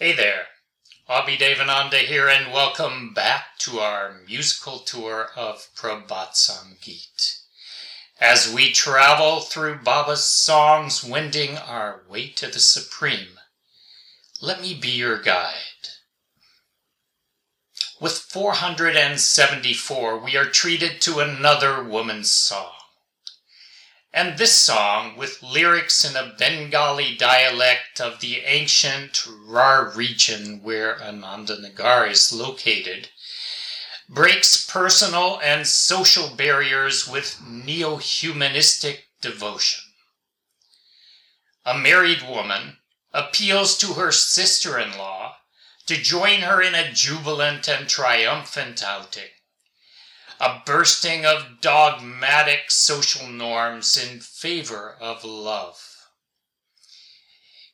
Hey there, Abhi Devananda here, and welcome back to our musical tour of Prabhat Sangeet. As we travel through Baba's songs, wending our way to the Supreme, let me be your guide. With 474, we are treated to another woman's song. And this song, with lyrics in a Bengali dialect of the ancient Rar region where Anandanagar is located, breaks personal and social barriers with neo-humanistic devotion. A married woman appeals to her sister-in-law to join her in a jubilant and triumphant outing a bursting of dogmatic social norms in favor of love.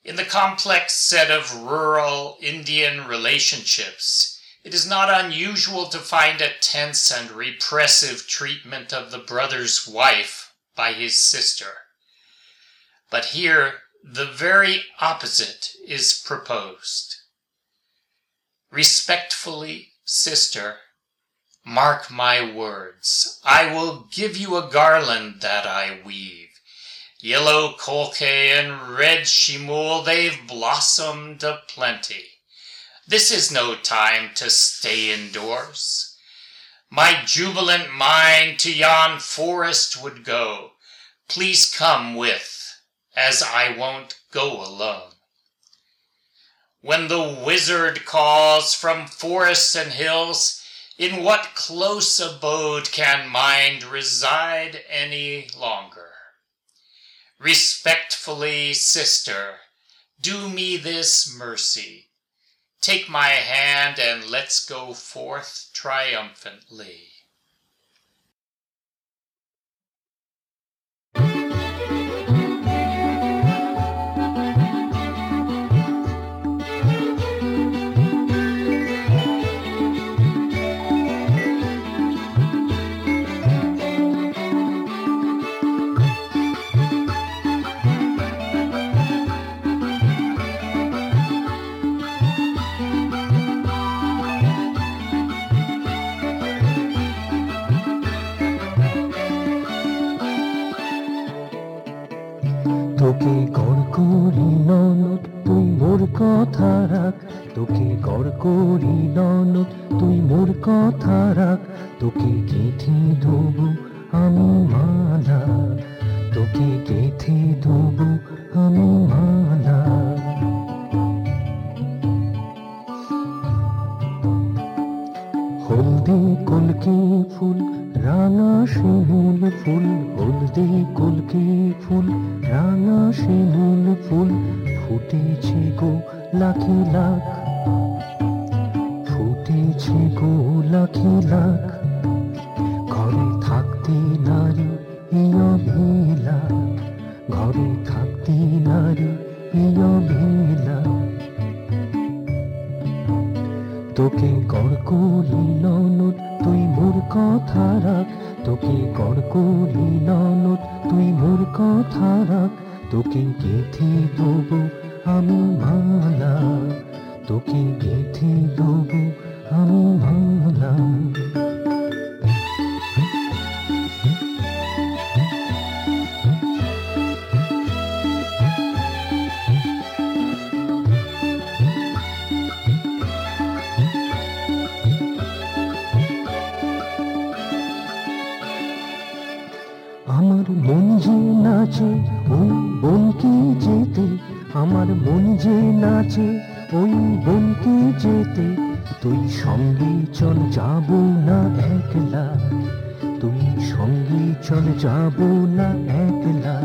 In the complex set of rural Indian relationships, it is not unusual to find a tense and repressive treatment of the brother's wife by his sister. But here, the very opposite is proposed. Respectfully, sister, Mark my words, I will give you a garland that I weave. Yellow kolke and red shimul, they've blossomed a plenty. This is no time to stay indoors. My jubilant mind to yon forest would go. Please come with, as I won't go alone. When the wizard calls from forests and hills, in what close abode can mind reside any longer? Respectfully, sister, do me this mercy. Take my hand and let's go forth triumphantly. তোকে গড় করি ননদ, তুই মোর কথা রাখ। তোকে কর করি ননদ, তুই মোর কথা রাখ। তোকে কেথে ধোব আমি মালা। তোকে গেথে ধোব আমি মালা। হলদে কলকে ফুল? রাঙা শিমুল ফুল। হলদি কলকে ফুল? রাঙা শিমুল ফুল। ফুটেছে গো লাখি লাখ। ফুটেছে গো লাখি লাখ। কথা রাখ, তোকে গড় করি ননদ, তুই মোর কথা রাখ, তোকে গেথে দেবো আমি মালা, তোকে গেথে দেবো আমি মালা। নাচে ওই বনকে যেতে, আমার মন যে নাচে, ওই বনকে যেতে। তুই সঙ্গে চল, যাব না একলা। তুই সঙ্গে চল, যাব না একলা।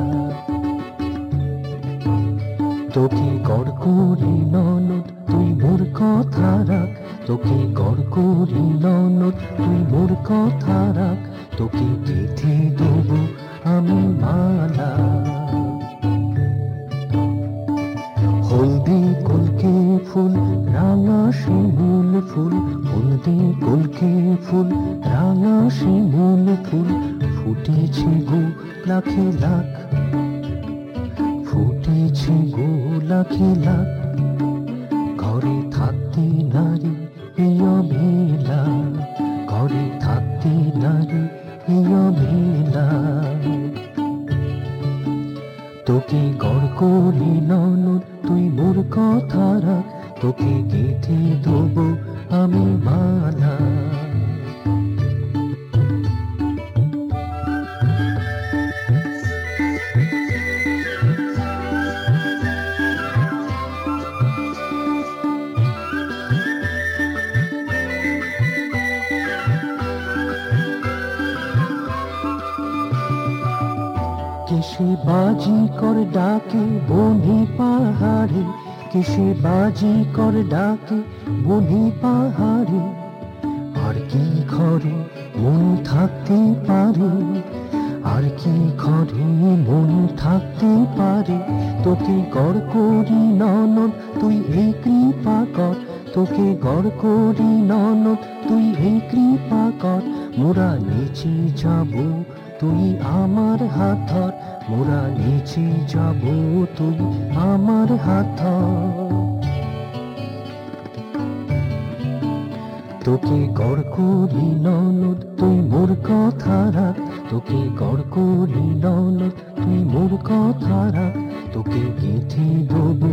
তোকে গড় করি ননদ, তুই মোর কথা রাখ। তোকে গড় করি ননদ, তুই মোর কথা রাখ। তোকে গেথে দেবো আমি মালা হলদি কলকে ফুল, রাঙা শিমুল ফুল। হলদি কলকে ফুল, রাঙা শিমুল ফুল। ফুটেছে গো লাখে লাখ। ফুটেছে গো লাখে লাখ। গেঁথে দেবো আমি মালা কিসে বাজি কর ডাকে বনি পাহাড়ে কিসে বাজি কর ডাকে বনি পাহাড়ে। আর কি ঘরে মন থাকতে পারে? আর কি ঘরে মন থাকতে পারে? তোকে গড় করি ননদ, তুই এই কৃপা কর। তোকে গড় করি ননদ, তুই এই কৃপা কর। মোরা নিচে যাব তুই আমার হাত ধর মোরা নিচে যাব তুই আমার হাত ধর তোকে গড় করি ননদ, তুই মোর কথা রাখ। তোকে গড় করি ননদ, তুই মোর কথা রাখ। তোকে গেঁথে দেবো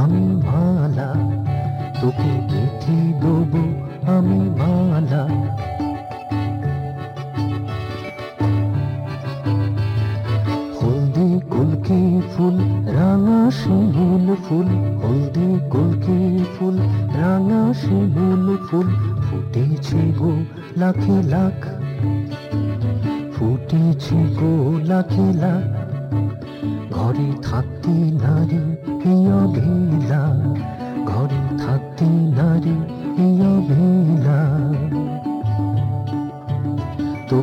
আমি মালা তোকে গেঁথে দেবো শিমুল ফুল, হলদি কুলকে ফুল, রাঙা শিমুল ফুল, ফুটেছে গো লাখে লাখ। ফুটেছে গো লাখে লাখ। ঘরে থাকতে নারী এই অবেলা ঘরে থাকতে নারী এই অবেলা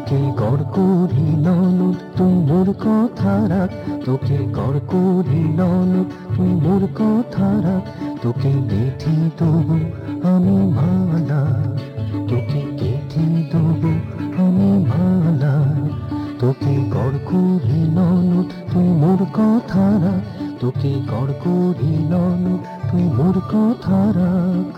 তোকে গড় করি ননদ, তুই মোর কথা রাখ। তোকে গড় করি ননদ, তুই মোর কথা রাখ। তোকে গেথি দেবো আমি ভালা তোকে গেথি দেবো আমি ভালা তোকে গড় করি ননদ, তুই মোর কথা রাখ। তোকে গড় করি ননদ, তুই মোর কথা রাখ।